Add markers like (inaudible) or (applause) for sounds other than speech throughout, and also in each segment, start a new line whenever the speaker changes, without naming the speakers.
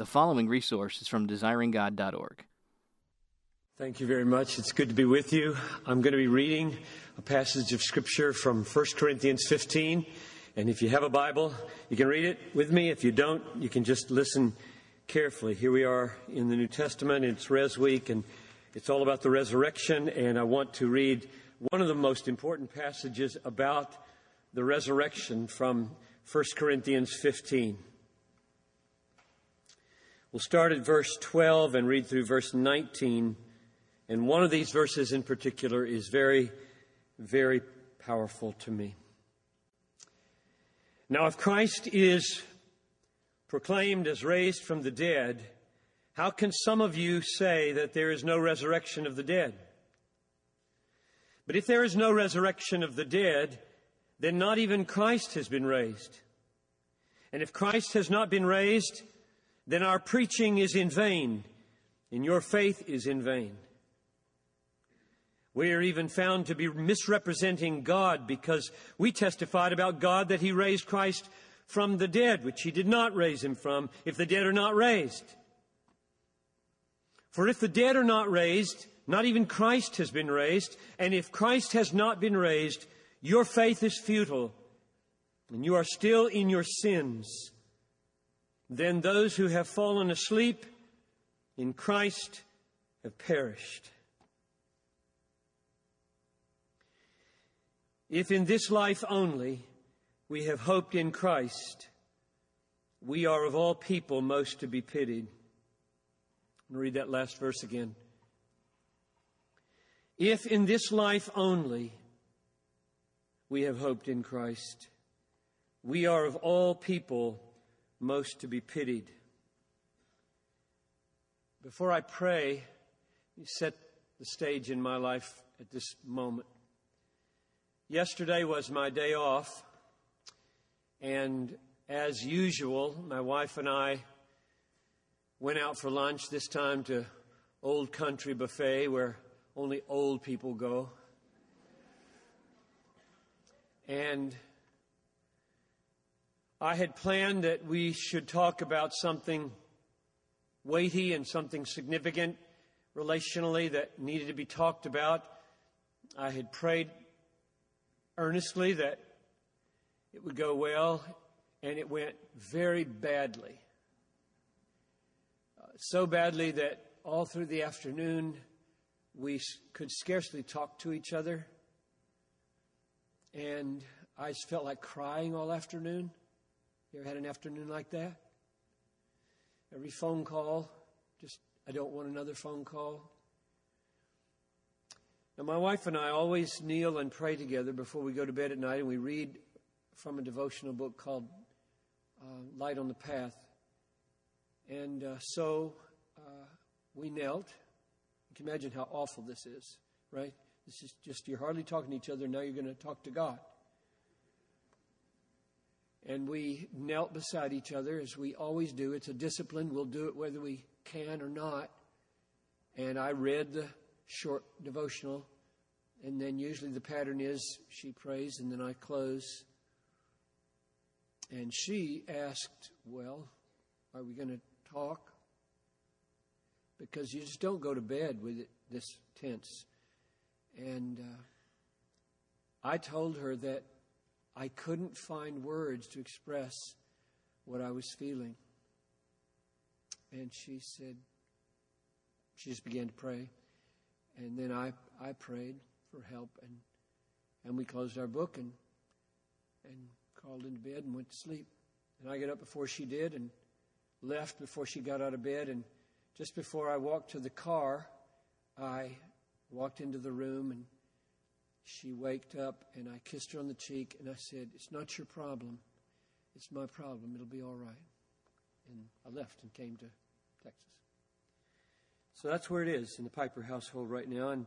The following resource is from desiringgod.org.
Thank you very much. It's good to be with you. I'm going to be reading a passage of Scripture from 1 Corinthians 15. And if you have a Bible, you can read it with me. If you don't, you can just listen carefully. Here we are in the New Testament. It's Res Week, and it's all about the resurrection. And I want to read one of the most important passages about the resurrection from 1 Corinthians 15. We'll start at verse 12 and read through verse 19. And one of these verses in particular is very, very powerful to me. Now, if Christ is proclaimed as raised from the dead, how can some of you say that there is no resurrection of the dead? But if there is no resurrection of the dead, then not even Christ has been raised. And if Christ has not been raised, then our preaching is in vain, and your faith is in vain. We are even found to be misrepresenting God because we testified about God that He raised Christ from the dead, which He did not raise Him from, if the dead are not raised. For if the dead are not raised, not even Christ has been raised, and if Christ has not been raised, your faith is futile, and you are still in your sins. Then those who have fallen asleep in Christ have perished. If in this life only we have hoped in Christ, we are of all people most to be pitied. I'm read that last verse again. If in this life only we have hoped in Christ, we are of all people most to be pitied. Before I pray, you set the stage in my life at this moment. Yesterday was my day off, and as usual, my wife and I went out for lunch, this time to Old Country Buffet, where only old people go. And I had planned that we should talk about something weighty and something significant relationally that needed to be talked about. I had prayed earnestly that it would go well, and it went very badly. Uh, so badly that all through the afternoon we could scarcely talk to each other. And I felt like crying all afternoon. You ever had an afternoon like that? Every phone call, just, I don't want another phone call. Now, my wife and I always kneel and pray together before we go to bed at night, and we read from a devotional book called uh, Light on the Path. And uh, so uh, we knelt. You can imagine how awful this is, right? This is just, you're hardly talking to each other, now you're going to talk to God. And we knelt beside each other as we always do. It's a discipline. We'll do it whether we can or not. And I read the short devotional. And then usually the pattern is she prays and then I close. And she asked, Well, are we going to talk? Because you just don't go to bed with it this tense. And uh, I told her that I couldn't find words to express what I was feeling. And she said, she just began to pray. And then I, I prayed for help and, and we closed our book and, and crawled into bed and went to sleep. And I got up before she did and left before she got out of bed. And just before I walked to the car, I walked into the room and she waked up and I kissed her on the cheek and I said, It's not your problem. It's my problem. It'll be all right. And I left and came to Texas. So that's where it is in the Piper household right now. And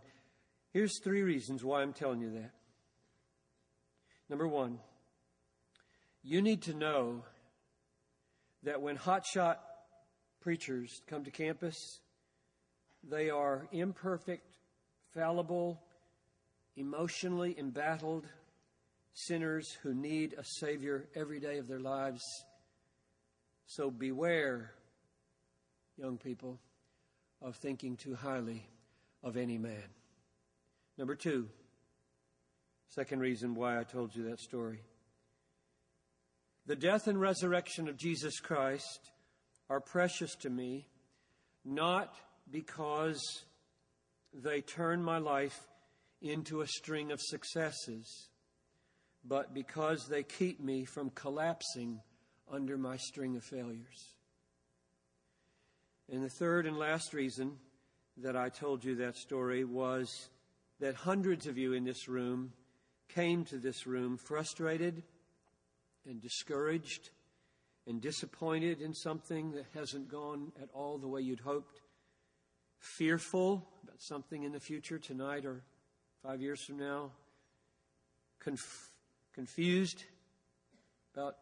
here's three reasons why I'm telling you that. Number one, you need to know that when hotshot preachers come to campus, they are imperfect, fallible, emotionally embattled sinners who need a Savior every day of their lives. So beware young people, of thinking too highly of any man. Number two, second reason why I told you that story. The death and resurrection of Jesus Christ are precious to me, not because they turn my life into a string of successes, but because they keep me from collapsing under my string of failures. And the third and last reason that I told you that story was that hundreds of you in this room came to this room frustrated and discouraged and disappointed in something that hasn't gone at all the way you'd hoped, fearful about something in the future, tonight or five years from now, conf- confused about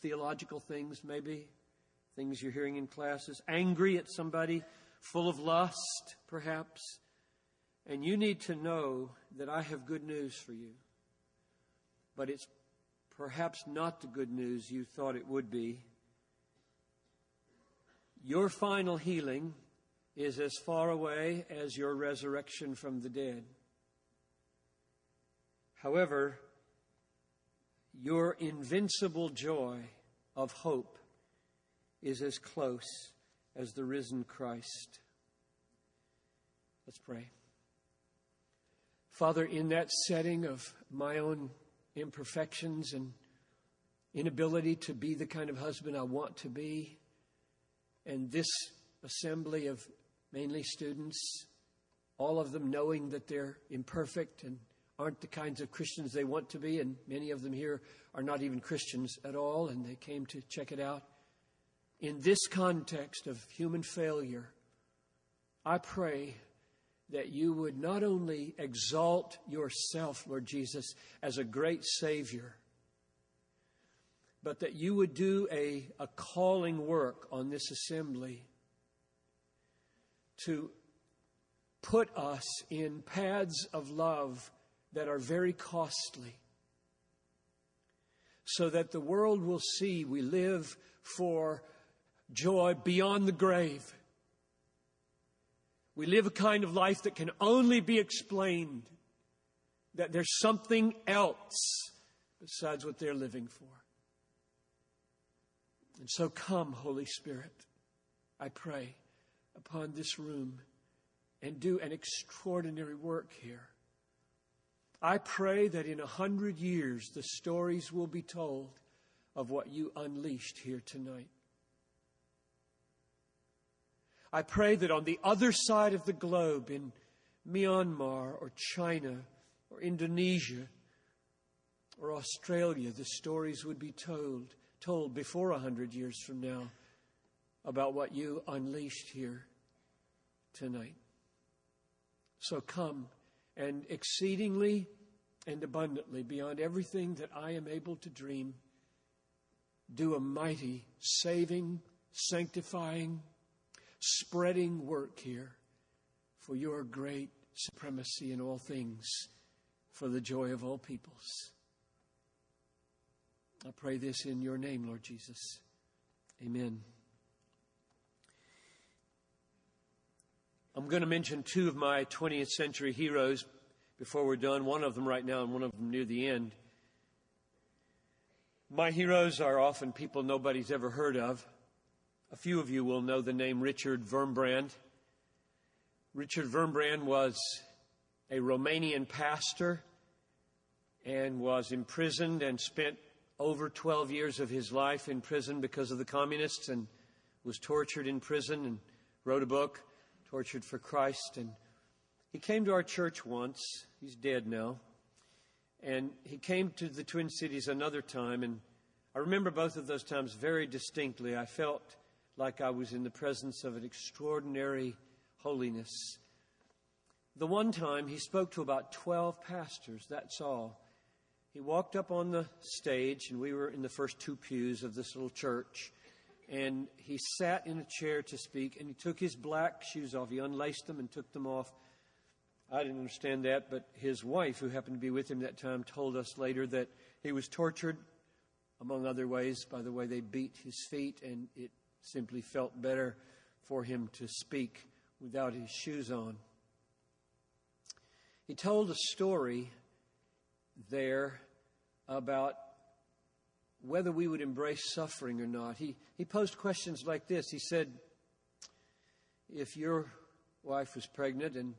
theological things, maybe, things you're hearing in classes, angry at somebody, full of lust, perhaps. And you need to know that I have good news for you. But it's perhaps not the good news you thought it would be. Your final healing is as far away as your resurrection from the dead. However, your invincible joy of hope is as close as the risen Christ. Let's pray. Father, in that setting of my own imperfections and inability to be the kind of husband I want to be, and this assembly of mainly students, all of them knowing that they're imperfect and aren't the kinds of Christians they want to be, and many of them here are not even Christians at all, and they came to check it out. In this context of human failure, I pray that you would not only exalt yourself, Lord Jesus, as a great Savior, but that you would do a, a calling work on this assembly to put us in paths of love that are very costly, so that the world will see we live for joy beyond the grave. We live a kind of life that can only be explained that there's something else besides what they're living for. And so come, Holy Spirit, I pray, upon this room and do an extraordinary work here. I pray that in a hundred years the stories will be told of what you unleashed here tonight. I pray that on the other side of the globe, in Myanmar or China or Indonesia or Australia, the stories would be told, told before a hundred years from now about what you unleashed here tonight. So come and exceedingly and abundantly beyond everything that I am able to dream, do a mighty, saving, sanctifying, spreading work here for your great supremacy in all things, for the joy of all peoples. I pray this in your name, Lord Jesus. Amen. I'm going to mention two of my 20th century heroes before we're done, one of them right now and one of them near the end. My heroes are often people nobody's ever heard of. A few of you will know the name Richard Wurmbrand. Richard Wurmbrand was a Romanian pastor and was imprisoned and spent over 12 years of his life in prison because of the communists and was tortured in prison and wrote a book tortured for Christ. And he came to our church once. He's dead now. And he came to the Twin Cities another time. And I remember both of those times very distinctly. I felt like I was in the presence of an extraordinary holiness. The one time he spoke to about 12 pastors, that's all. He walked up on the stage, and we were in the first two pews of this little church and he sat in a chair to speak, and he took his black shoes off. He unlaced them and took them off. I didn't understand that, but his wife, who happened to be with him that time, told us later that he was tortured, among other ways, by the way they beat his feet, and it simply felt better for him to speak without his shoes on. He told a story there about whether we would embrace suffering or not. He, he posed questions like this. He said, If your wife was pregnant and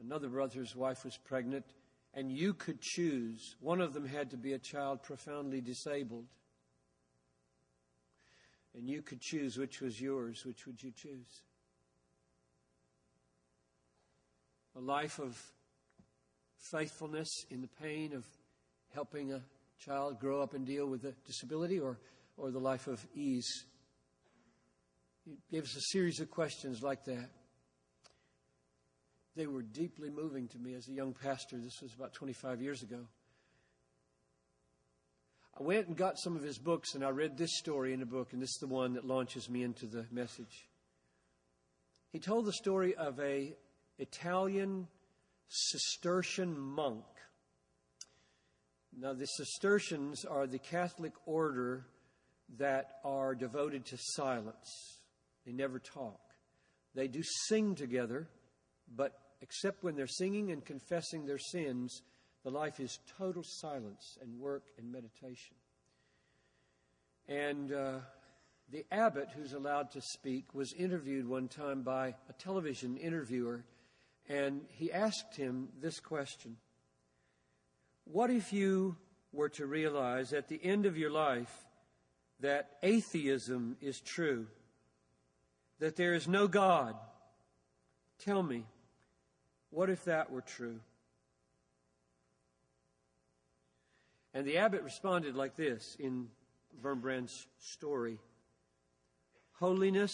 another brother's wife was pregnant, and you could choose, one of them had to be a child profoundly disabled, and you could choose which was yours, which would you choose? A life of faithfulness in the pain of helping a child grow up and deal with a disability or, or the life of ease? He gave us a series of questions like that. They were deeply moving to me as a young pastor. This was about 25 years ago. I went and got some of his books, and I read this story in a book, and this is the one that launches me into the message. He told the story of a Italian Cistercian monk. Now, the Cistercians are the Catholic order that are devoted to silence. They never talk. They do sing together, but except when they're singing and confessing their sins, the life is total silence and work and meditation. And uh, the abbot, who's allowed to speak, was interviewed one time by a television interviewer and he asked him this question What if you were to realize at the end of your life that atheism is true, that there is no God? Tell me, what if that were true? And the abbot responded like this in Wurmbrand's story Holiness,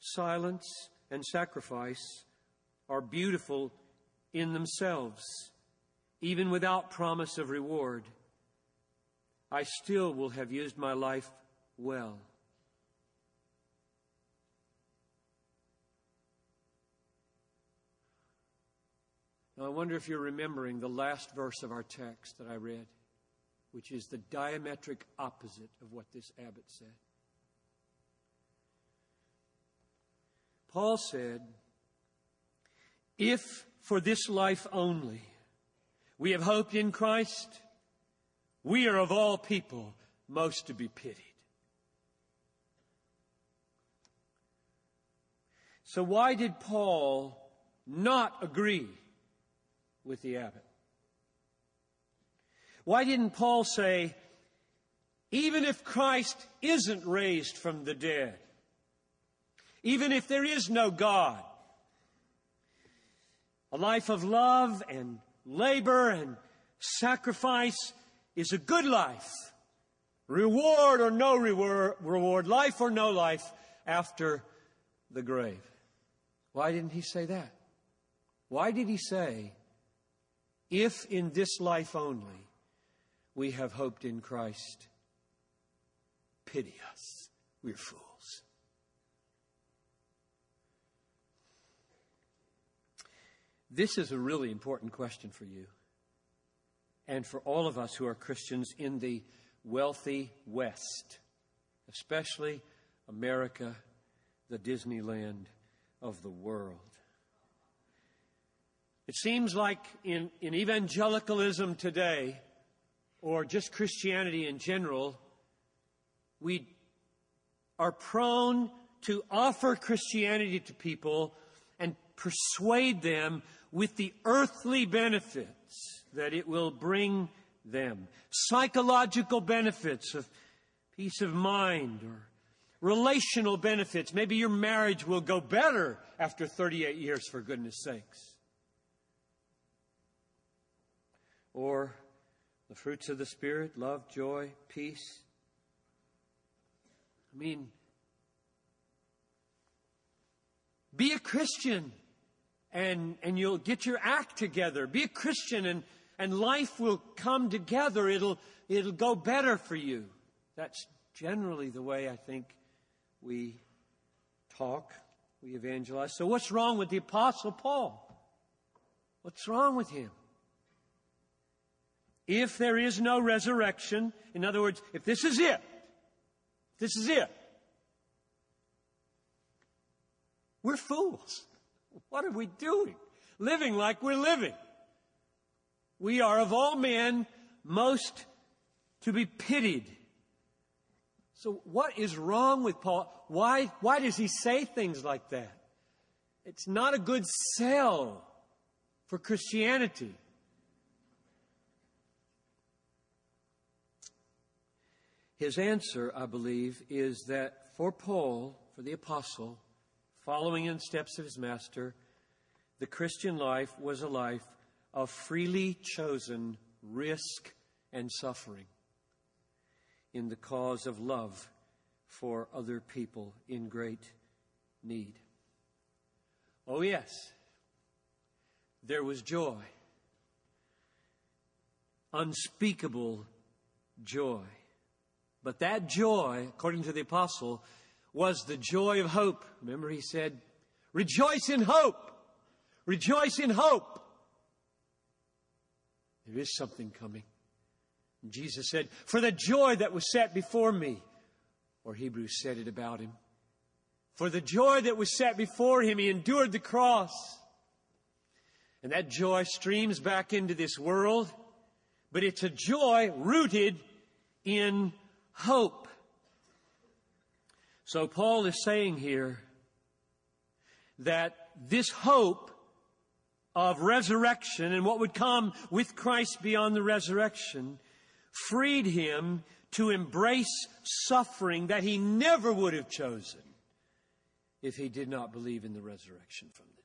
silence, and sacrifice are beautiful in themselves, even without promise of reward, I still will have used my life well. Now, I wonder if you're remembering the last verse of our text that I read, which is the diametric opposite of what this abbot said. Paul said, if for this life only we have hoped in Christ, we are of all people most to be pitied. So, why did Paul not agree with the abbot? Why didn't Paul say, even if Christ isn't raised from the dead, even if there is no God, a life of love and labor and sacrifice is a good life. Reward or no reward, life or no life after the grave. Why didn't he say that? Why did he say, if in this life only we have hoped in Christ, pity us, we're fools. This is a really important question for you and for all of us who are Christians in the wealthy West, especially America, the Disneyland of the world. It seems like in, in evangelicalism today, or just Christianity in general, we are prone to offer Christianity to people persuade them with the earthly benefits that it will bring them psychological benefits of peace of mind or relational benefits. Maybe your marriage will go better after 38 years, for goodness sakes. Or the fruits of the Spirit love, joy, peace. I mean, be a Christian and, and you'll get your act together. Be a Christian and, and life will come together. It'll, it'll go better for you. That's generally the way I think we talk, we evangelize. So what's wrong with the apostle Paul? What's wrong with him? If there is no resurrection, in other words, if this is it, this is it, We're fools. What are we doing? Living like we're living. We are of all men most to be pitied. So what is wrong with Paul? Why, why does he say things like that? It's not a good sell for Christianity. His answer, I believe, is that for Paul, for the apostle, following in steps of his master, the Christian life was a life of freely chosen risk and suffering in the cause of love for other people in great need. Oh, yes, there was joy, unspeakable joy. But that joy, according to the apostle, was the joy of hope. Remember, he said, Rejoice in hope! Rejoice in hope! There is something coming. And Jesus said, For the joy that was set before me, or Hebrews said it about him, for the joy that was set before him, he endured the cross. And that joy streams back into this world, but it's a joy rooted in hope. So Paul is saying here that this hope of resurrection and what would come with Christ beyond the resurrection freed him to embrace suffering that he never would have chosen if he did not believe in the resurrection from the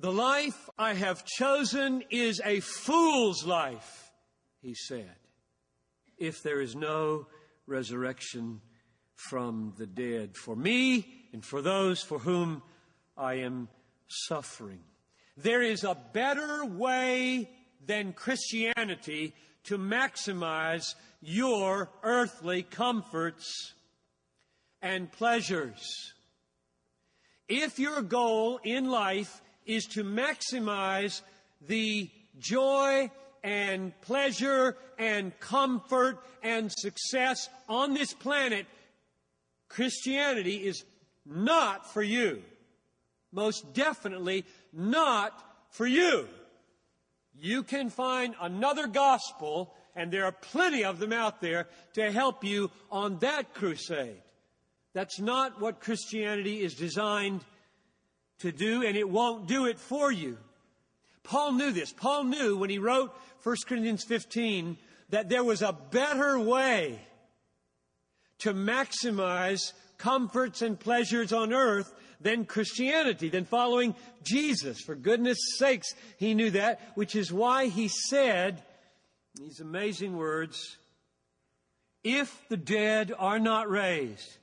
dead. The life I have chosen is a fool's life, he said, if there is no resurrection from the dead for me and for those for whom I am suffering. There is a better way than Christianity to maximize your earthly comforts and pleasures. If your goal in life is to maximize the joy and pleasure and comfort and success on this planet, Christianity is not for you. Most definitely not for you. You can find another gospel, and there are plenty of them out there, to help you on that crusade. That's not what Christianity is designed to do, and it won't do it for you. Paul knew this. Paul knew when he wrote 1 Corinthians 15 that there was a better way to maximize comforts and pleasures on earth than Christianity, than following Jesus. For goodness sakes, he knew that, which is why he said these amazing words If the dead are not raised,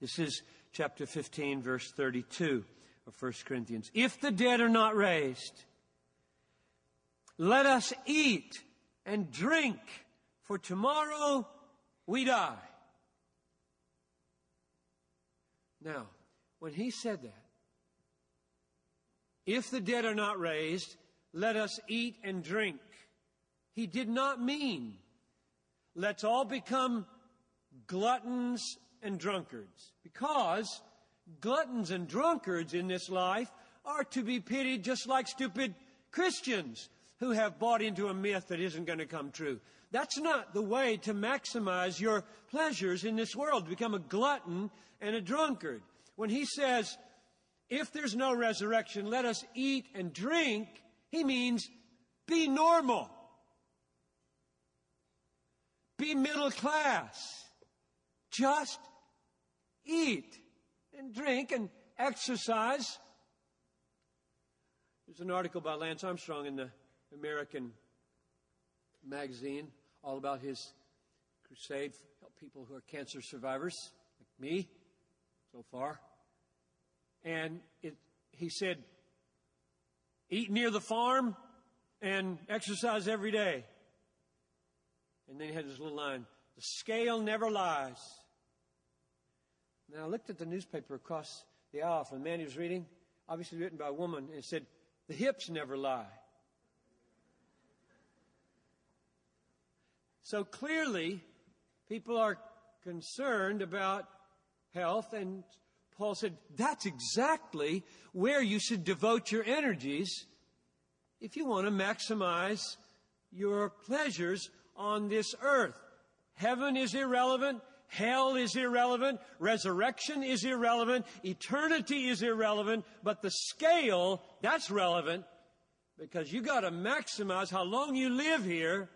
this is chapter 15, verse 32 of 1 Corinthians. If the dead are not raised, let us eat and drink, for tomorrow we die. Now, when he said that, if the dead are not raised, let us eat and drink. He did not mean, let's all become gluttons and drunkards. Because gluttons and drunkards in this life are to be pitied just like stupid Christians who have bought into a myth that isn't going to come true. That's not the way to maximize your pleasures in this world, to become a glutton and a drunkard. When he says, if there's no resurrection, let us eat and drink, he means be normal. Be middle class. Just eat and drink and exercise. There's an article by Lance Armstrong in the American magazine all about his crusade to help people who are cancer survivors, like me, so far. And it, he said, eat near the farm and exercise every day. And then he had this little line the scale never lies. Now I looked at the newspaper across the aisle from the man he was reading, obviously written by a woman, and it said, The hips never lie. So clearly, people are concerned about health. And Paul said, that's exactly where you should devote your energies if you want to maximize your pleasures on this earth. Heaven is irrelevant. Hell is irrelevant. Resurrection is irrelevant. Eternity is irrelevant. But the scale, that's relevant because you got to maximize how long you live here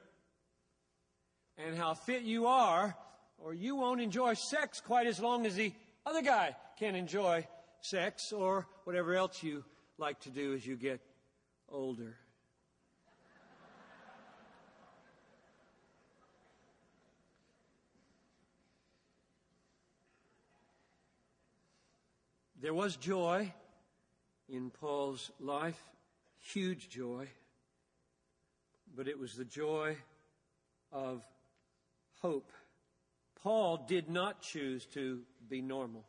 and how fit you are, or you won't enjoy sex quite as long as the other guy can enjoy sex or whatever else you like to do as you get older. There was joy in Paul's life, huge joy, but it was the joy of hope. Paul did not choose to be normal.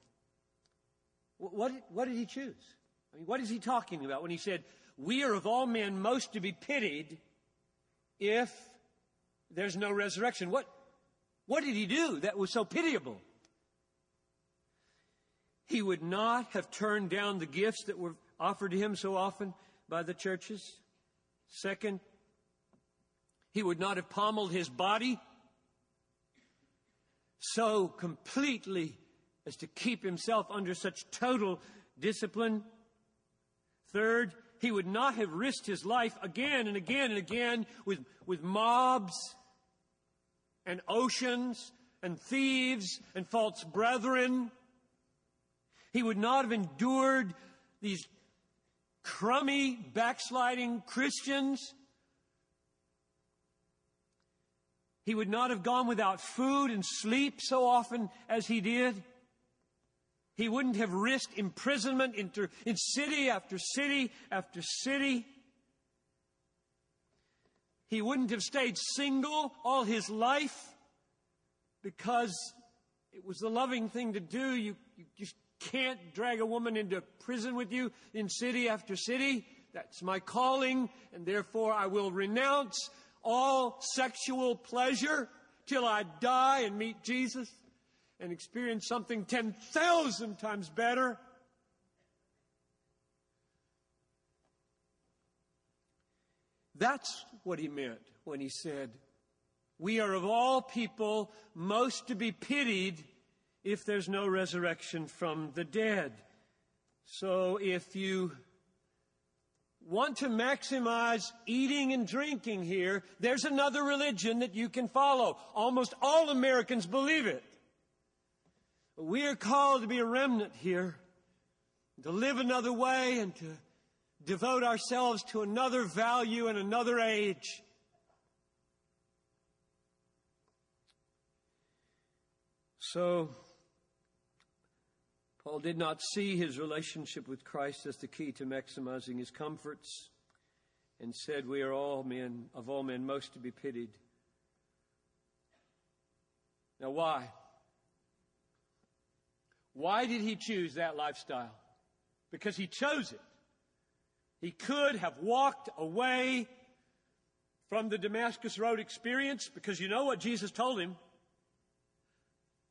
What, what did he choose? I mean, what is he talking about when he said, We are of all men most to be pitied if there's no resurrection? What, what did he do that was so pitiable? He would not have turned down the gifts that were offered to him so often by the churches. Second, he would not have pommeled his body so completely as to keep himself under such total discipline. Third, he would not have risked his life again and again and again with, with mobs and oceans and thieves and false brethren. He would not have endured these crummy, backsliding Christians He would not have gone without food and sleep so often as he did. He wouldn't have risked imprisonment in city after city after city. He wouldn't have stayed single all his life because it was the loving thing to do. You, you just can't drag a woman into prison with you in city after city. That's my calling, and therefore I will renounce all sexual pleasure till I die and meet Jesus and experience something 10,000 times better. That's what he meant when he said, We are of all people most to be pitied if there's no resurrection from the dead. So if you want to maximize eating and drinking here, there's another religion that you can follow. Almost all Americans believe it. We are called to be a remnant here, to live another way and to devote ourselves to another value and another age. So, Paul did not see his relationship with Christ as the key to maximizing his comforts and said, We are all men, of all men, most to be pitied. Now, why? Why did he choose that lifestyle? Because he chose it. He could have walked away from the Damascus Road experience because you know what Jesus told him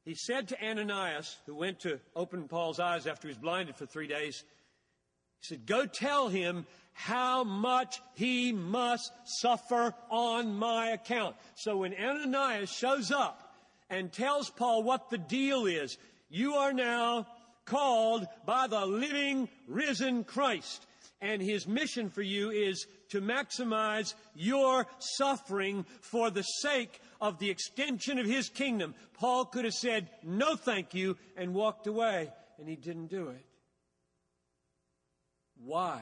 he said to Ananias, who went to open Paul's eyes after he was blinded for three days, he said, Go tell him how much he must suffer on my account. So when Ananias shows up and tells Paul what the deal is, you are now called by the living, risen Christ. And his mission for you is to maximize your suffering for the sake of the extension of his kingdom. Paul could have said, no thank you, and walked away, and he didn't do it. Why?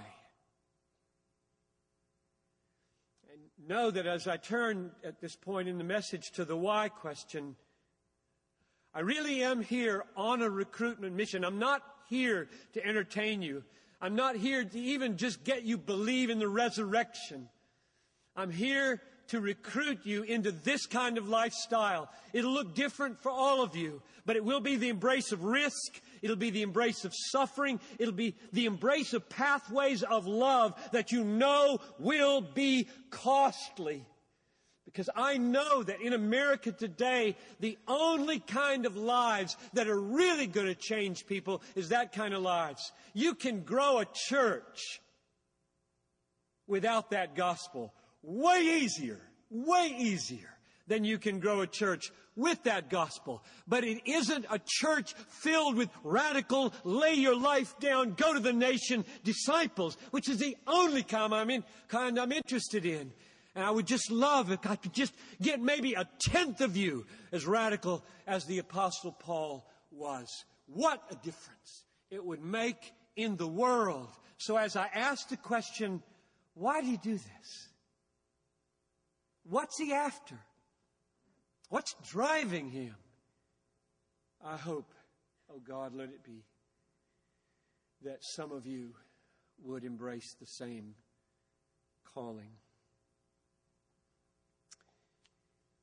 And know that as I turn at this point in the message to the why question, I really am here on a recruitment mission. I'm not here to entertain you. I'm not here to even just get you believe in the resurrection. I'm here to recruit you into this kind of lifestyle. It'll look different for all of you, but it will be the embrace of risk. It'll be the embrace of suffering. It'll be the embrace of pathways of love that you know will be costly. Because I know that in America today, the only kind of lives that are really going to change people is that kind of lives. You can grow a church without that gospel way easier, way easier than you can grow a church with that gospel. But it isn't a church filled with radical, lay your life down, go to the nation disciples, which is the only kind I'm, in, kind I'm interested in. And I would just love if I could just get maybe a tenth of you as radical as the Apostle Paul was. What a difference it would make in the world. So as I asked the question, why did he do this? What's he after? What's driving him? I hope, oh God, let it be that some of you would embrace the same calling.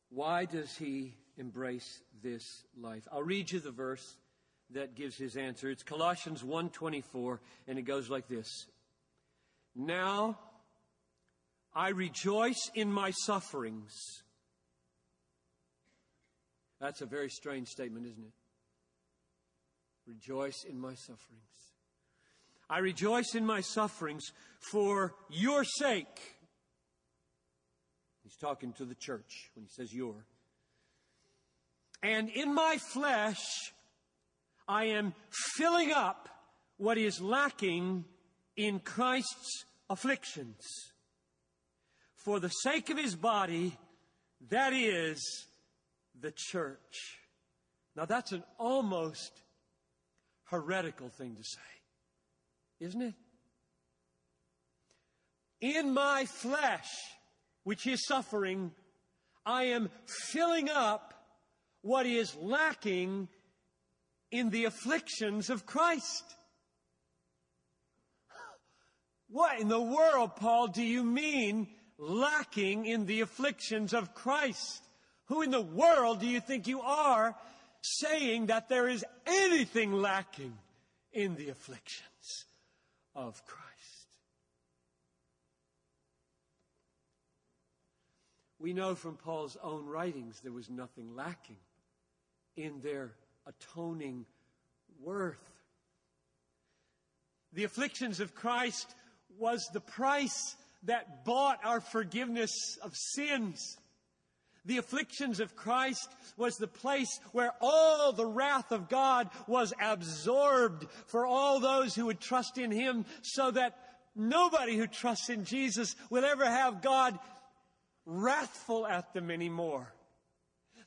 Why does he embrace this life? I'll read you the verse that gives his answer. It's Colossians 1:24 and it goes like this. Now I rejoice in my sufferings that's a very strange statement, isn't it? Rejoice in my sufferings. I rejoice in my sufferings for your sake. He's talking to the church when he says your. And in my flesh, I am filling up what is lacking in Christ's afflictions. For the sake of his body, that is the church. Now, that's an almost heretical thing to say, isn't it? In my flesh, which is suffering, I am filling up what is lacking in the afflictions of Christ. What in the world, Paul, do you mean lacking in the afflictions of Christ? Who in the world do you think you are saying that there is anything lacking in the afflictions of Christ? We know from Paul's own writings there was nothing lacking in their atoning worth. The afflictions of Christ was the price that bought our forgiveness of sins. The afflictions of Christ was the place where all the wrath of God was absorbed for all those who would trust in Him so that nobody who trusts in Jesus will ever have God wrathful at them anymore.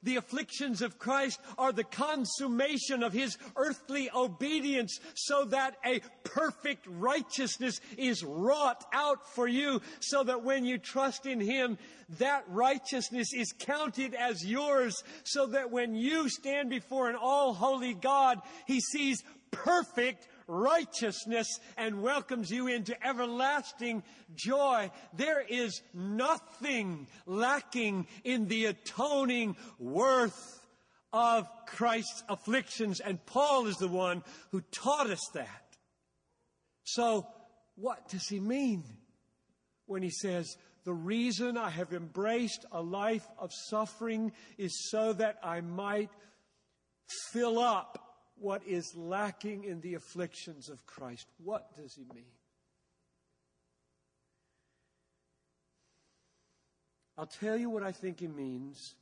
The afflictions of Christ are the consummation of His earthly obedience so that a perfect righteousness is wrought out for you so that when you trust in Him, that righteousness is counted as yours so that when you stand before an all holy God, He sees perfect righteousness and welcomes you into everlasting joy. There is nothing lacking in the atoning worth of Christ's afflictions, and Paul is the one who taught us that. So, what does he mean when he says, the reason I have embraced a life of suffering is so that I might fill up what is lacking in the afflictions of Christ. What does he mean? I'll tell you what I think he means,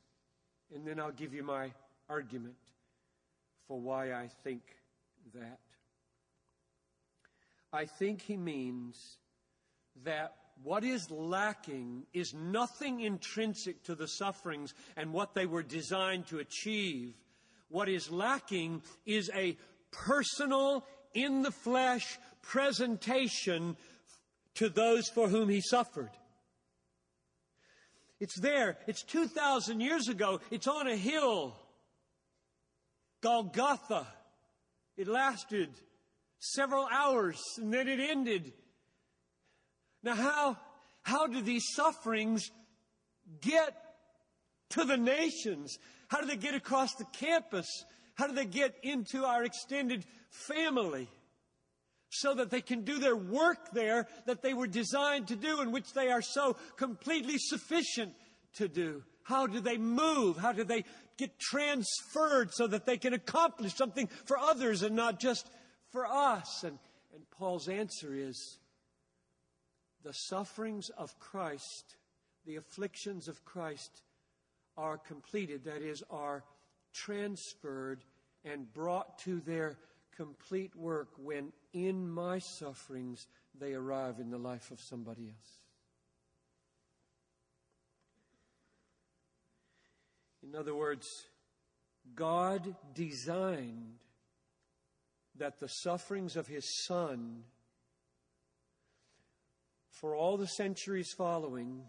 and then I'll give you my argument for why I think that. I think he means that what is lacking is nothing intrinsic to the sufferings and what they were designed to achieve, what is lacking is a personal, in the flesh presentation to those for whom he suffered. It's there. It's 2,000 years ago. It's on a hill. Golgotha. It lasted several hours and then it ended. Now, how, how do these sufferings get to the nations? How do they get across the campus? How do they get into our extended family? So that they can do their work there that they were designed to do, in which they are so completely sufficient to do? How do they move? How do they get transferred so that they can accomplish something for others and not just for us? And, and Paul's answer is the sufferings of Christ, the afflictions of Christ are completed, that is, are transferred and brought to their complete work when in my sufferings they arrive in the life of somebody else. In other words, God designed that the sufferings of his Son for all the centuries following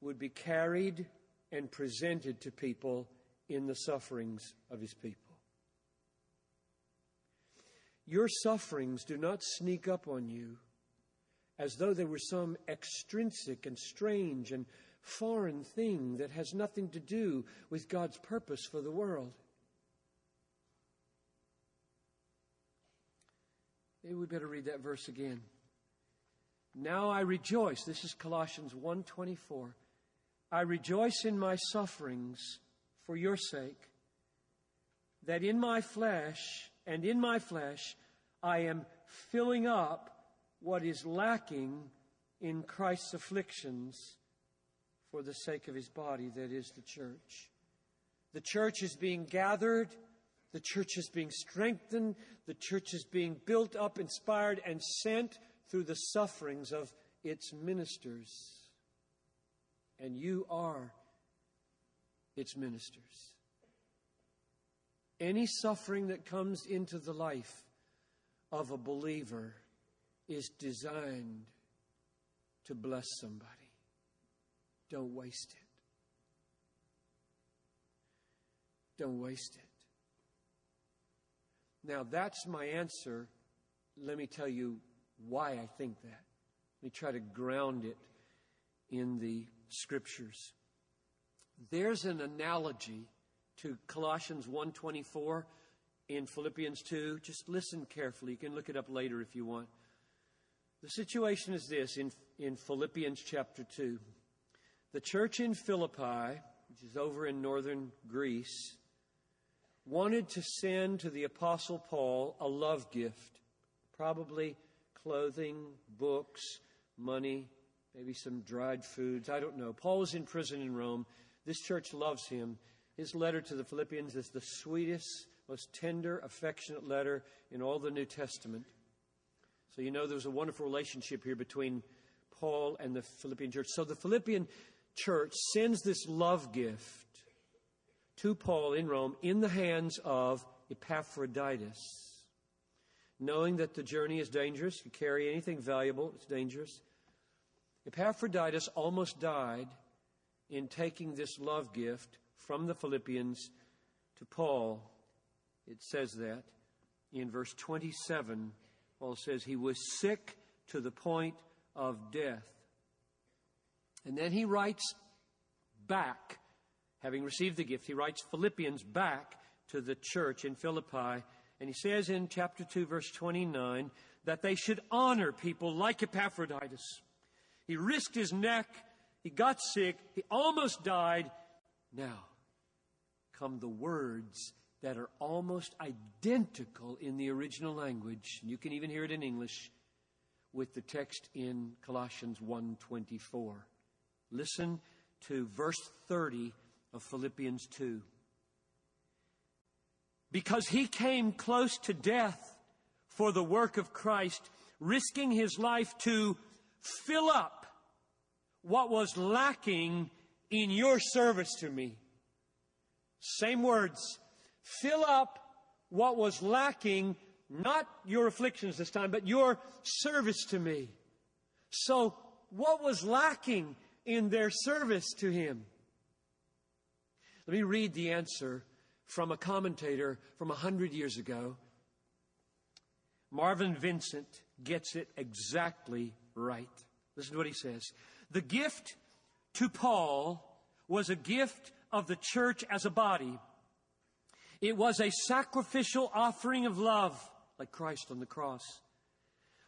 would be carried and presented to people in the sufferings of his people. Your sufferings do not sneak up on you as though they were some extrinsic and strange and foreign thing that has nothing to do with God's purpose for the world. Maybe we better read that verse again. Now I rejoice. This is Colossians 1:24. I rejoice in my sufferings for your sake, that in my flesh and in my flesh I am filling up what is lacking in Christ's afflictions for the sake of his body, that is the church. The church is being gathered, the church is being strengthened, the church is being built up, inspired, and sent through the sufferings of its ministers. And you are its ministers. Any suffering that comes into the life of a believer is designed to bless somebody. Don't waste it. Don't waste it. Now, that's my answer. Let me tell you why I think that. Let me try to ground it in the scriptures. There's an analogy to Colossians 1:24 in Philippians 2. Just listen carefully. You can look it up later if you want. The situation is this in, in Philippians chapter 2. The church in Philippi, which is over in northern Greece, wanted to send to the Apostle Paul a love gift, probably clothing, books, money, maybe some dried foods. I don't know. Paul is in prison in Rome. This church loves him. His letter to the Philippians is the sweetest, most tender, affectionate letter in all the New Testament. So you know there's a wonderful relationship here between Paul and the Philippian church. So the Philippian church sends this love gift to Paul in Rome in the hands of Epaphroditus. Knowing that the journey is dangerous, you carry anything valuable, it's dangerous. Epaphroditus almost died in taking this love gift from the Philippians to Paul. It says that in verse 27 Paul says he was sick to the point of death. And then he writes back, having received the gift, he writes Philippians back to the church in Philippi. And he says in chapter 2, verse 29, that they should honor people like Epaphroditus. He risked his neck, he got sick, he almost died. Now come the words that are almost identical in the original language. You can even hear it in English with the text in Colossians 1:24. Listen to verse 30 of Philippians 2. Because he came close to death for the work of Christ, risking his life to fill up what was lacking in your service to me. Same words fill up what was lacking, not your afflictions this time, but your service to me. So, what was lacking in their service to him? Let me read the answer from a commentator from a hundred years ago. Marvin Vincent gets it exactly right. Listen to what he says. The gift to Paul was a gift of the church as a body it was a sacrificial offering of love, like Christ on the cross.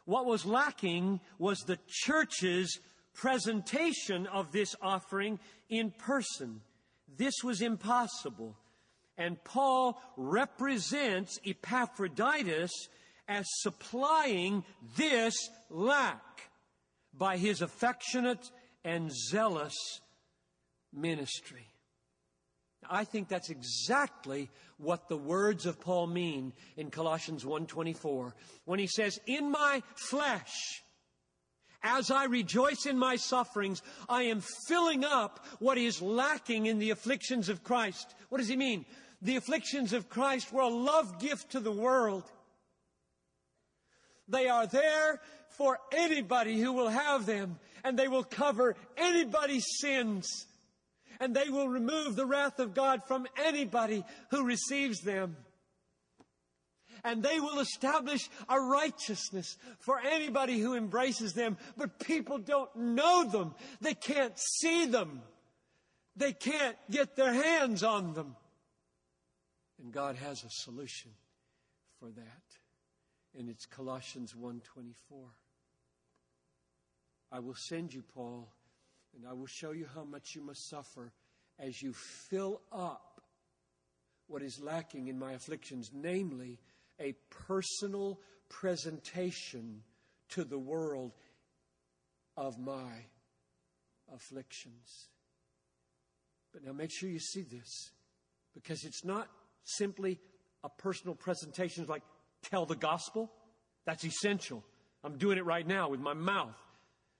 What was lacking was the church's presentation of this offering in person. This was impossible. And Paul represents Epaphroditus as supplying this lack by his affectionate and zealous ministry. I think that's exactly what the words of Paul mean in Colossians 1:24 when he says, "In my flesh as I rejoice in my sufferings, I am filling up what is lacking in the afflictions of Christ." What does he mean? The afflictions of Christ were a love gift to the world. They are there for anybody who will have them, and they will cover anybody's sins and they will remove the wrath of God from anybody who receives them. And they will establish a righteousness for anybody who embraces them. But people don't know them. They can't see them. They can't get their hands on them. And God has a solution for that. And it's Colossians 1:24. I will send you, Paul, and I will show you how much you must suffer as you fill up what is lacking in my afflictions, namely a personal presentation to the world of my afflictions. But now make sure you see this because it's not simply a personal presentation like tell the gospel. That's essential. I'm doing it right now with my mouth.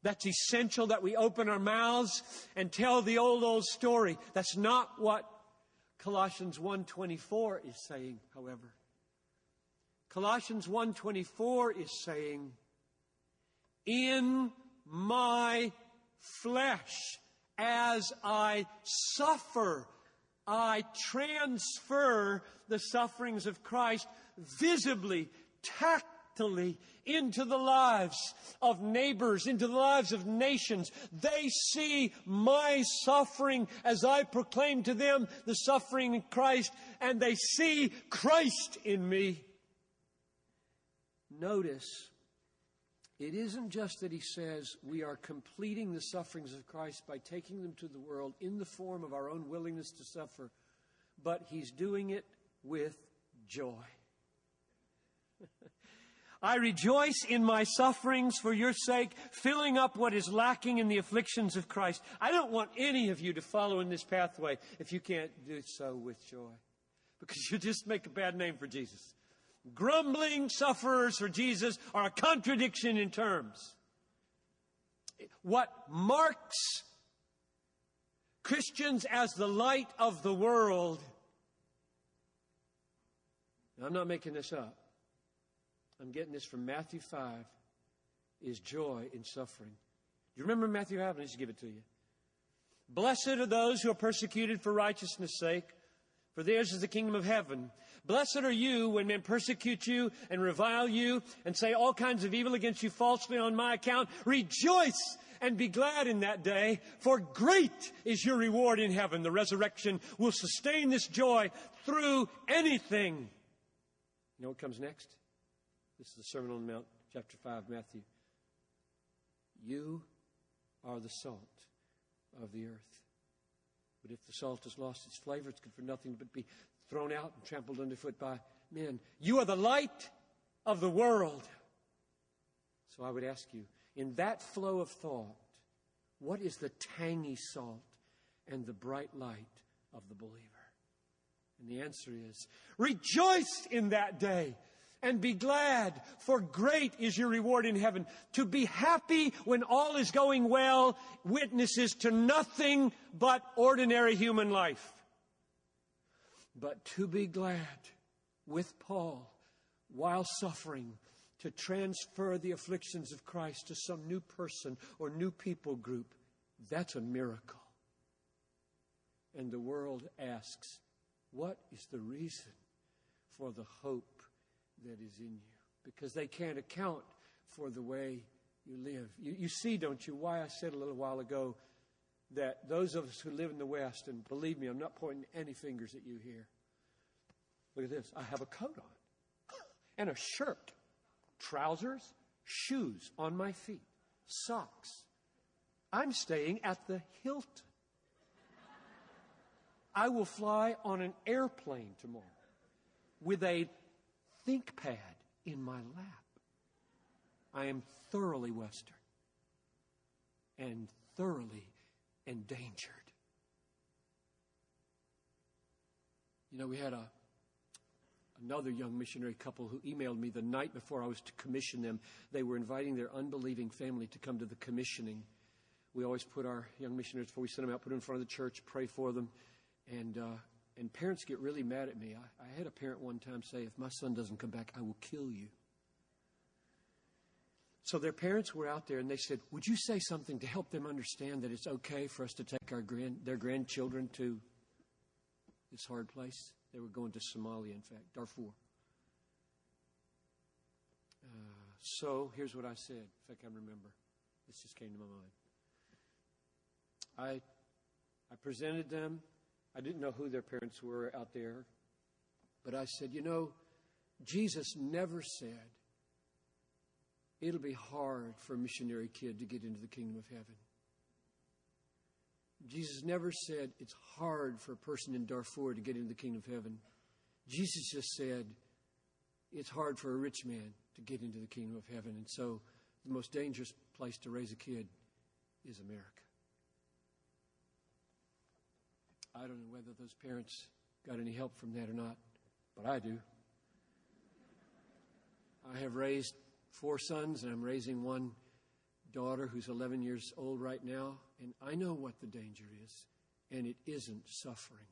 That's essential that we open our mouths and tell the old, old story. That's not what Colossians 1.24 is saying, however. Colossians 1.24 is saying, in my flesh, as I suffer, I transfer the sufferings of Christ visibly, tactily, into the lives of neighbors, into the lives of nations. They see my suffering as I proclaim to them the suffering in Christ, and they see Christ in me. Notice, it isn't just that he says we are completing the sufferings of Christ by taking them to the world in the form of our own willingness to suffer, but he's doing it with joy. (laughs) I rejoice in my sufferings for your sake, filling up what is lacking in the afflictions of Christ. I don't want any of you to follow in this pathway if you can't do so with joy. Because you just make a bad name for Jesus. Grumbling sufferers for Jesus are a contradiction in terms. What marks Christians as the light of the world, I'm not making this up I'm getting this from Matthew 5, is joy in suffering. Do you remember Matthew 5? Let me just give it to you. Blessed are those who are persecuted for righteousness' sake, for theirs is the kingdom of heaven. Blessed are you when men persecute you and revile you and say all kinds of evil against you falsely on my account. Rejoice and be glad in that day, for great is your reward in heaven. The resurrection will sustain this joy through anything. You know what comes next? This is the Sermon on the Mount, chapter 5, Matthew. You are the salt of the earth. But if the salt has lost its flavor, it's good for nothing but be thrown out and trampled underfoot by men. You are the light of the world. So I would ask you, in that flow of thought, what is the tangy salt and the bright light of the believer? And the answer is, rejoice in that day and be glad, for great is your reward in heaven. To be happy when all is going well witnesses to nothing but ordinary human life. But to be glad with Paul while suffering to transfer the afflictions of Christ to some new person or new people group, that's a miracle. And the world asks, what is the reason for the hope that is in you because they can't account for the way you live. You, you, see, don't you, why I said a little while ago that those of us who live in the West, and believe me, I'm not pointing any fingers at you here. Look at this. I have a coat on (gasps) and a shirt, trousers, shoes on my feet, socks. I'm staying at the Hilton. I will fly on an airplane tomorrow with a ThinkPad in my lap. I am thoroughly Western and thoroughly endangered. You know, we had a another young missionary couple who emailed me the night before I was to commission them. They were inviting their unbelieving family to come to the commissioning. We always put our young missionaries before we send them out, put them in front of the church, pray for them, and uh, and parents get really mad at me. I, I had a parent one time say, "If my son doesn't come back, I will kill you." So their parents were out there and they said, Would you say something to help them understand that it's okay for us to take our grand, their grandchildren to this hard place? They were going to Somalia, in fact, Darfur. Uh, so here's what I said, if I can remember. This just came to my mind. I, I presented them. I didn't know who their parents were out there. But I said, you know, Jesus never said it'll be hard for a missionary kid to get into the kingdom of heaven. Jesus never said it's hard for a person in Darfur to get into the kingdom of heaven. Jesus just said it's hard for a rich man to get into the kingdom of heaven. And so the most dangerous place to raise a kid is America. I don't know whether those parents got any help from that or not, but I do. I have raised four sons, and I'm raising one daughter who's 11 years old right now, and I know what the danger is, and it isn't suffering.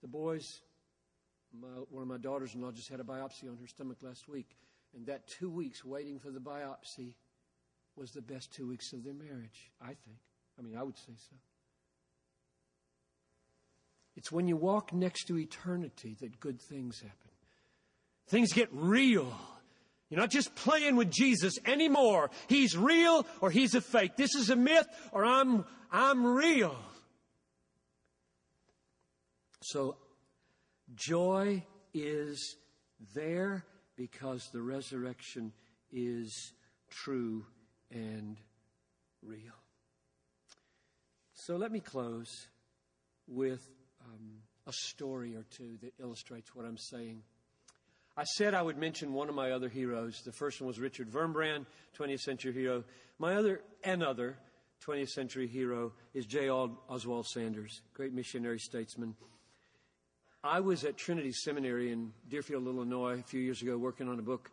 The boys, my, one of my daughters in law just had a biopsy on her stomach last week, and that two weeks waiting for the biopsy was the best two weeks of their marriage, I think. I mean, I would say so. It's when you walk next to eternity that good things happen. Things get real. You're not just playing with Jesus anymore. He's real or he's a fake. This is a myth or I'm, I'm real. So joy is there because the resurrection is true and real. So let me close with um, a story or two that illustrates what I'm saying. I said I would mention one of my other heroes. The first one was Richard Wurmbrand, 20th century hero. My other, another 20th century hero is J. Oswald Sanders, great missionary statesman. I was at Trinity Seminary in Deerfield, Illinois, a few years ago, working on a book,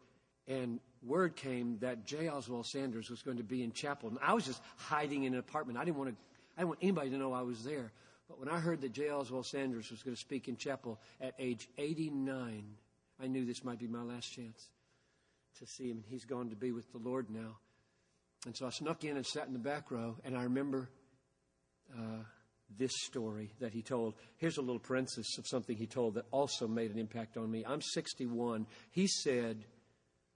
and word came that J. Oswald Sanders was going to be in chapel. And I was just hiding in an apartment. I didn't want to, I didn't want anybody to know I was there. But when I heard that J. Oswald Sanders was going to speak in chapel at age 89, I knew this might be my last chance to see him. And he's gone to be with the Lord now. And so I snuck in and sat in the back row, and I remember uh, this story that he told. Here's a little parenthesis of something he told that also made an impact on me. I'm 61. He said,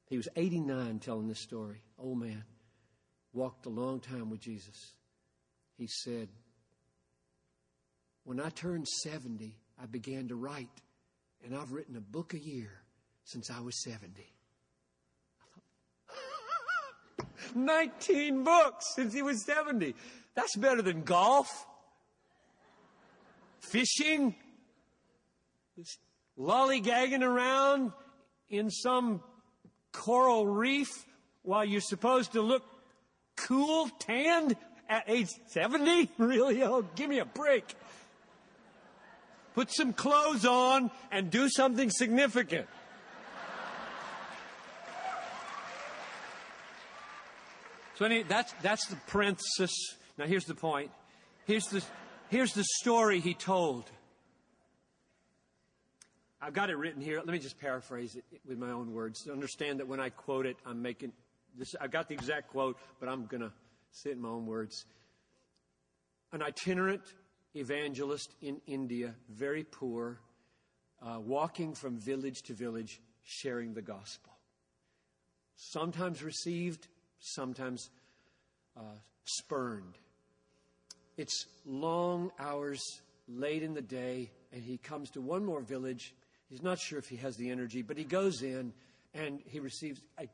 he was 89 telling this story. Old man. Walked a long time with Jesus. He said, When I turned 70, I began to write and I've written a book a year since I was 70. (laughs) 19 books since he was 70. That's better than golf, fishing, lollygagging around in some coral reef while you're supposed to look cool, tanned at age 70? (laughs) Really? Oh, give me a break put some clothes on, and do something significant. So anyway, that's, that's the parenthesis. Now here's the point. Here's the, here's the story he told. I've got it written here. Let me just paraphrase it with my own words. Understand that when I quote it, I'm making this. I've got the exact quote, but I'm going to say it in my own words. An itinerant evangelist in India, very poor, uh, walking from village to village, sharing the gospel. Sometimes received, sometimes uh, spurned. It's long hours late in the day, and he comes to one more village. He's not sure if he has the energy, but he goes in and he receives a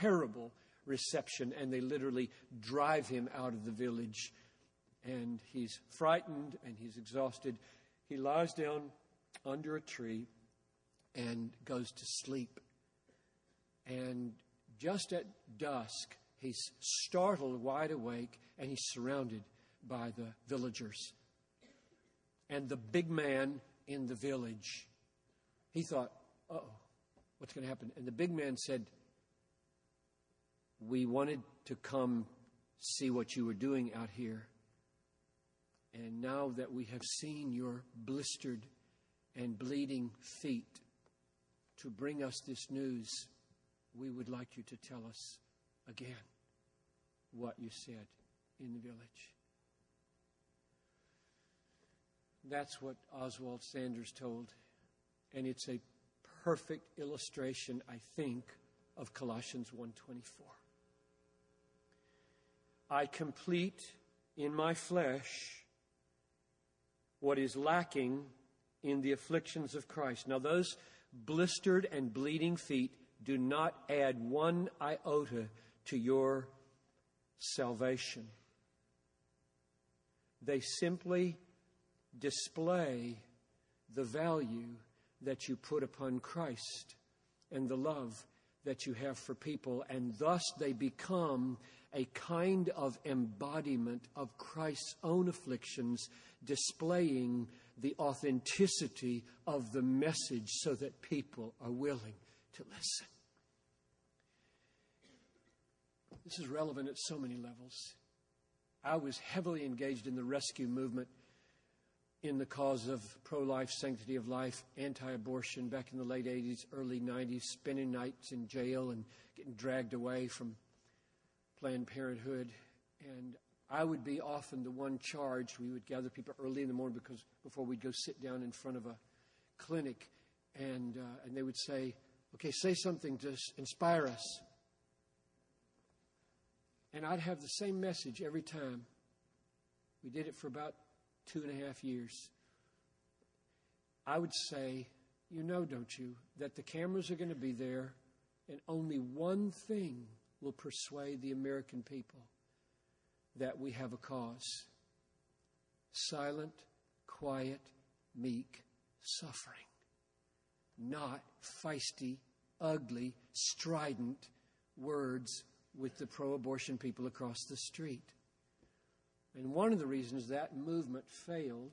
terrible reception, and they literally drive him out of the village. And he's frightened and he's exhausted. He lies down under a tree and goes to sleep. And just at dusk, he's startled wide awake and he's surrounded by the villagers. And the big man in the village, he thought, oh, what's going to happen? And the big man said, We wanted to come see what you were doing out here. And now that we have seen your blistered and bleeding feet to bring us this news, we would like you to tell us again what you said in the village. That's what Oswald Sanders told. And it's a perfect illustration, I think, of Colossians 1:24. I complete in my flesh what is lacking in the afflictions of Christ. Now those blistered and bleeding feet do not add one iota to your salvation. They simply display the value that you put upon Christ and the love that you have for people, and thus they become a kind of embodiment of Christ's own afflictions, displaying the authenticity of the message so that people are willing to listen. This is relevant at so many levels. I was heavily engaged in the rescue movement in the cause of pro life, sanctity of life, anti abortion back in the late 80s, early 90s, spending nights in jail and getting dragged away from Planned Parenthood. And I would be often the one charged. We would gather people early in the morning because before we'd go sit down in front of a clinic, and, uh, and they would say, Okay, say something to inspire us. And I'd have the same message every time. We did it for about two and a half years, I would say, you know, don't you, that the cameras are going to be there, and only one thing will persuade the American people that we have a cause silent, quiet, meek suffering, not feisty, ugly, strident words with the pro abortion people across the street. And one of the reasons that movement failed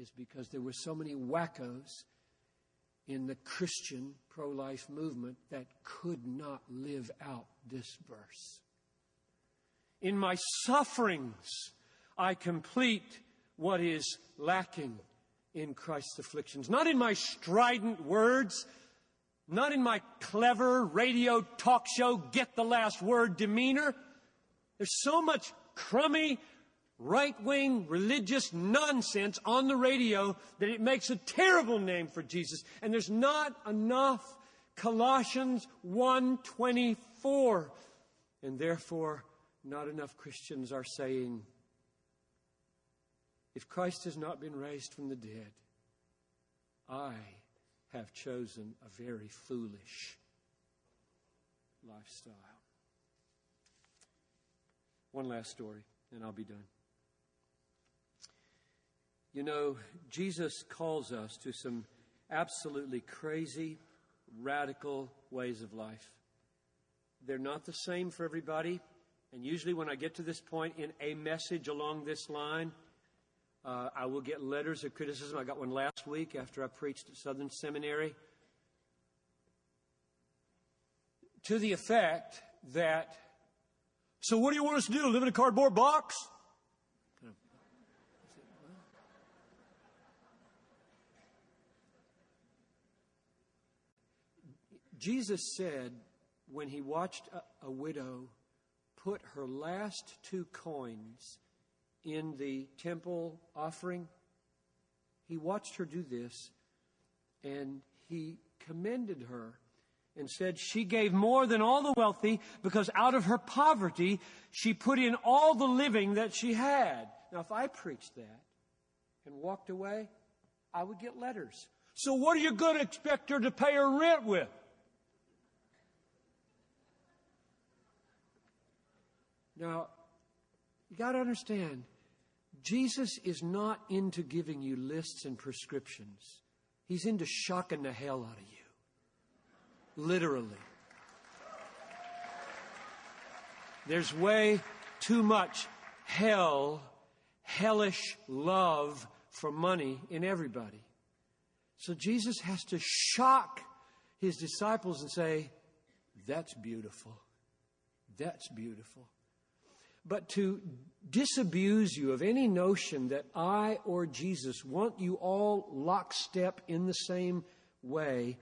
is because there were so many wackos in the Christian pro life movement that could not live out this verse. In my sufferings, I complete what is lacking in Christ's afflictions. Not in my strident words, not in my clever radio talk show, get the last word demeanor. There's so much crummy right wing religious nonsense on the radio that it makes a terrible name for Jesus. And there's not enough Colossians 1:24. And therefore not enough Christians are saying if Christ has not been raised from the dead, I have chosen a very foolish lifestyle. One last story, and I'll be done. You know, Jesus calls us to some absolutely crazy, radical ways of life. They're not the same for everybody. And usually, when I get to this point in a message along this line, uh, I will get letters of criticism. I got one last week after I preached at Southern Seminary to the effect that, so what do you want us to do? Live in a cardboard box? (laughs) Jesus said when he watched a, a, widow put her last two coins in the temple offering, he watched her do this and he commended her and said she gave more than all the wealthy because out of her poverty she put in all the living that she had. Now, if I preached that and walked away, I would get letters. So, what are you going to expect her to pay her rent with? Now, you got to understand, Jesus is not into giving you lists and prescriptions. He's into shocking the hell out of you. Literally. There's way too much hell, hellish love for money in everybody. So Jesus has to shock his disciples and say, That's beautiful. That's beautiful. But to disabuse you of any notion that I or Jesus want you all lockstep in the same way,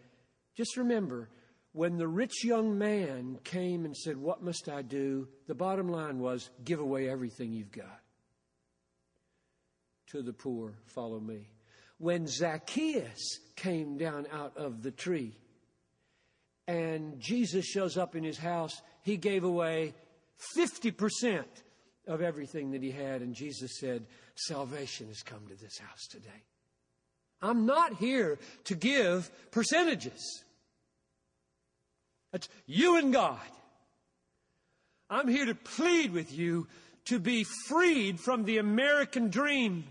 just remember when the rich young man came and said, What must I do? the bottom line was, Give away everything you've got. To the poor, follow me. When Zacchaeus came down out of the tree and Jesus shows up in his house, he gave away 50% of everything that he had. And Jesus said, Salvation has come to this house today. I'm not here to give percentages. That's you and God. I'm here to plead with you to be freed from the American dream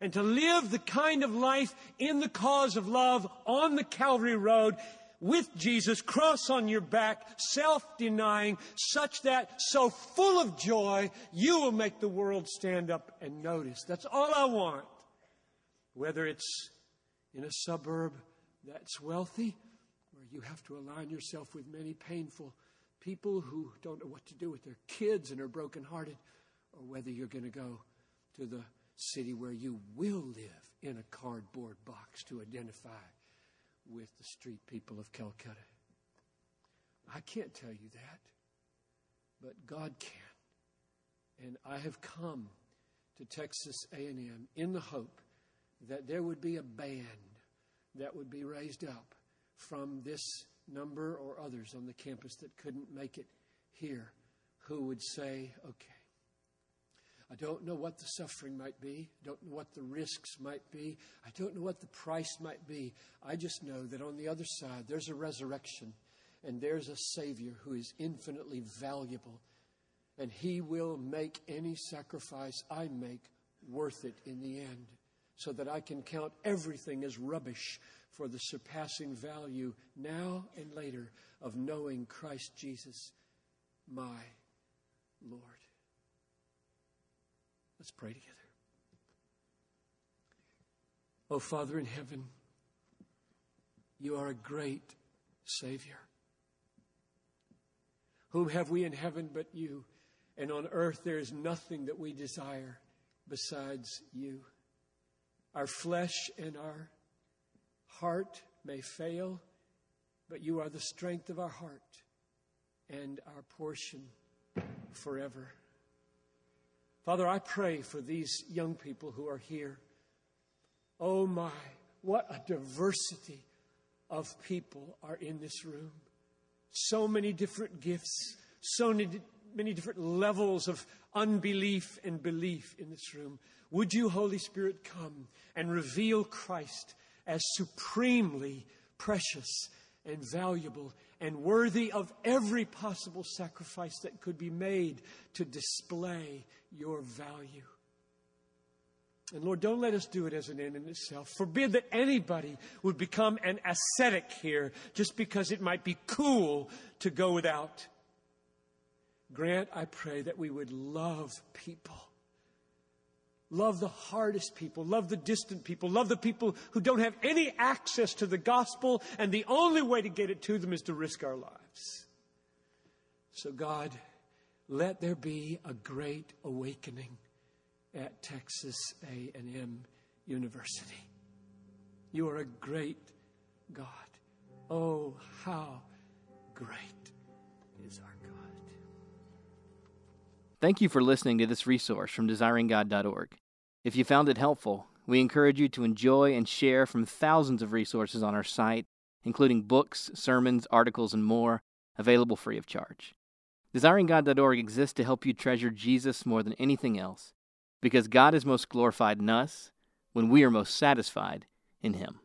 and to live the kind of life in the cause of love on the Calvary Road with Jesus, cross on your back, self denying, such that so full of joy, you will make the world stand up and notice. That's all I want. Whether it's in a suburb that's wealthy, where you have to align yourself with many painful people who don't know what to do with their kids and are brokenhearted, or whether you're going to go to the city where you will live in a cardboard box to identify with the street people of Calcutta. I can't tell you that, but God can. And I have come to Texas A&M in the hope that there would be a band that would be raised up from this number or others on the campus that couldn't make it here who would say, okay, I don't know what the suffering might be. I don't know what the risks might be. I don't know what the price might be. I just know that on the other side, there's a resurrection and there's a Savior who is infinitely valuable. And He will make any sacrifice I make worth it in the end so that I can count everything as rubbish for the surpassing value now and later of knowing Christ Jesus, my Lord. Let's pray together. Oh, Father in heaven, you are a great Savior. Whom have we in heaven but you? And on earth there is nothing that we desire besides you. Our flesh and our heart may fail, but you are the strength of our heart and our portion forever. Father, I pray for these young people who are here. Oh my, what a diversity of people are in this room. So many different gifts, so many, different levels of unbelief and belief in this room. Would you, Holy Spirit, come and reveal Christ as supremely precious and valuable and worthy of every possible sacrifice that could be made to display your value. And Lord, don't let us do it as an end in itself. Forbid that anybody would become an ascetic here just because it might be cool to go without. Grant, I pray, that we would love people Love the hardest people. Love the distant people. Love the people who don't have any access to the gospel, and the only way to get it to them is to risk our lives. So, God, let there be a great awakening at Texas A&M University. You are a great God. Oh, how great is our God.
Thank you for listening to this resource from desiringgod.org. If you found it helpful, we encourage you to enjoy and share from thousands of resources on our site, including books, sermons, articles, and more, available free of charge. DesiringGod.org exists to help you treasure Jesus more than anything else, because God is most glorified in us when we are most satisfied in Him.